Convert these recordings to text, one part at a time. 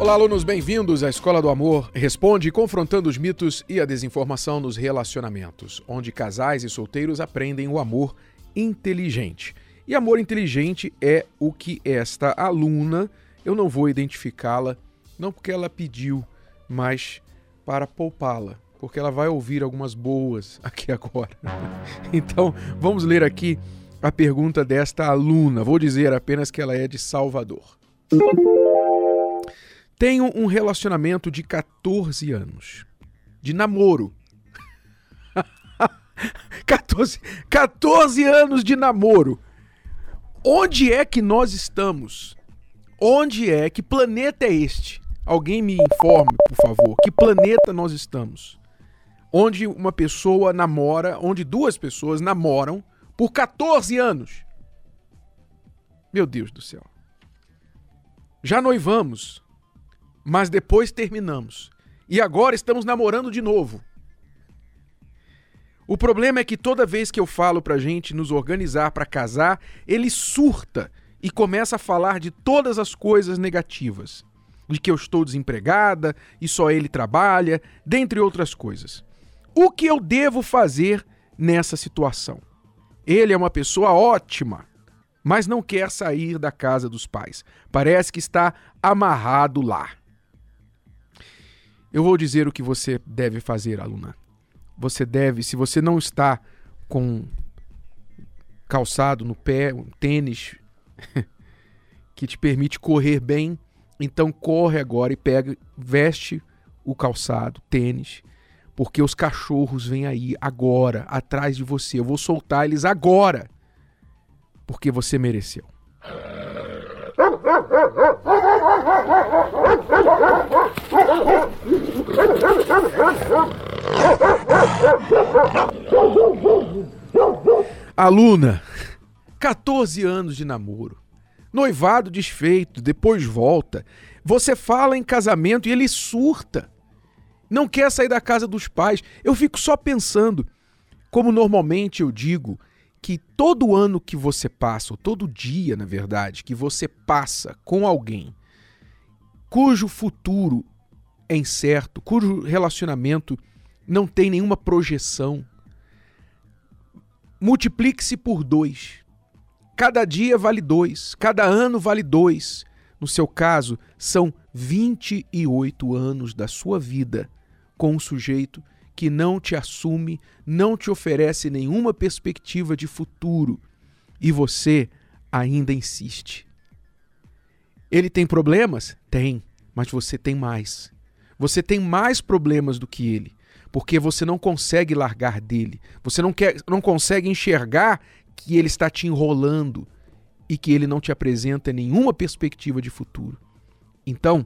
Olá, alunos, bem-vindos à Escola do Amor. Responde confrontando os mitos e a desinformação nos relacionamentos, onde casais e solteiros aprendem o amor inteligente. E amor inteligente é o que esta aluna, eu não vou identificá-la, não porque ela pediu, mas para poupá-la, porque ela vai ouvir algumas boas aqui agora. Então, vamos ler aqui a pergunta desta aluna. Vou dizer apenas que ela é de Salvador. Tenho um relacionamento de 14 anos. De namoro. 14, 14 anos de namoro. Onde é que nós estamos? Onde é? Que planeta é este? Alguém me informe, por favor. Que planeta nós estamos? Onde uma pessoa namora, onde duas pessoas namoram por 14 anos. Meu Deus do céu. Já noivamos, mas depois terminamos. E agora estamos namorando de novo. O problema é que toda vez que eu falo pra gente nos organizar para casar, ele surta e começa a falar de todas as coisas negativas. De que eu estou desempregada e só ele trabalha, dentre outras coisas. O que eu devo fazer nessa situação? Ele é uma pessoa ótima, mas não quer sair da casa dos pais. Parece que está amarrado lá. Eu vou dizer o que você deve fazer, aluna. Você deve, se você não está com calçado no pé, um tênis que te permite correr bem, então corre agora e pega, veste o calçado, tênis, porque os cachorros vêm aí agora, atrás de você. Eu vou soltar eles agora, porque você mereceu. Aluna, 14 anos de namoro, noivado desfeito, depois volta. Você fala em casamento e ele surta. Não quer sair da casa dos pais. Eu fico só pensando, como normalmente eu digo, que todo ano que você passa, ou todo dia, na verdade, que você passa com alguém cujo futuro é incerto, cujo relacionamento não tem nenhuma projeção, multiplique-se por dois. Cada dia vale dois, cada ano vale dois. No seu caso, são 28 anos da sua vida com um sujeito que não te assume, não te oferece nenhuma perspectiva de futuro e você ainda insiste. Ele tem problemas? Tem, mas você tem mais. Você tem mais problemas do que ele, porque você não consegue largar dele. Você não, quer, não consegue enxergar que ele está te enrolando e que ele não te apresenta nenhuma perspectiva de futuro. Então,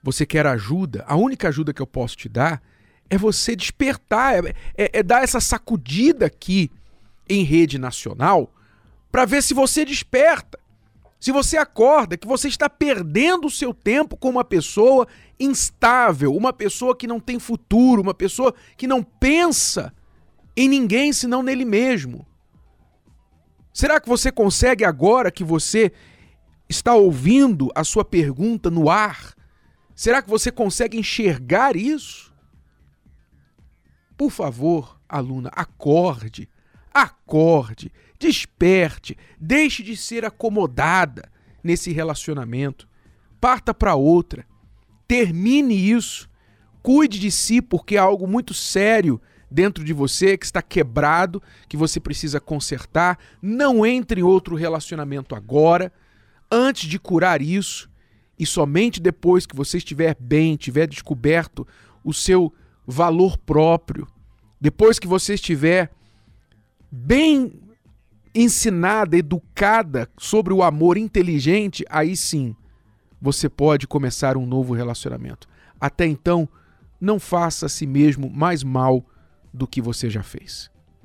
você quer ajuda? A única ajuda que eu posso te dar é você despertar, é, é, é dar essa sacudida aqui em rede nacional para ver se você desperta. Se você acorda que você está perdendo o seu tempo com uma pessoa instável, uma pessoa que não tem futuro, uma pessoa que não pensa em ninguém senão nele mesmo. Será que você consegue agora que você está ouvindo a sua pergunta no ar? Será que você consegue enxergar isso? Por favor, aluna, acorde, acorde, desperte, deixe de ser acomodada nesse relacionamento. Parta para outra. Termine isso. Cuide de si, porque há algo muito sério dentro de você que está quebrado, que você precisa consertar. Não entre em outro relacionamento agora, antes de curar isso, e somente depois que você estiver bem, tiver descoberto o seu valor próprio. Depois que você estiver bem ensinada, educada sobre o amor inteligente, aí sim você pode começar um novo relacionamento. Até então, não faça a si mesmo mais mal do que você já fez.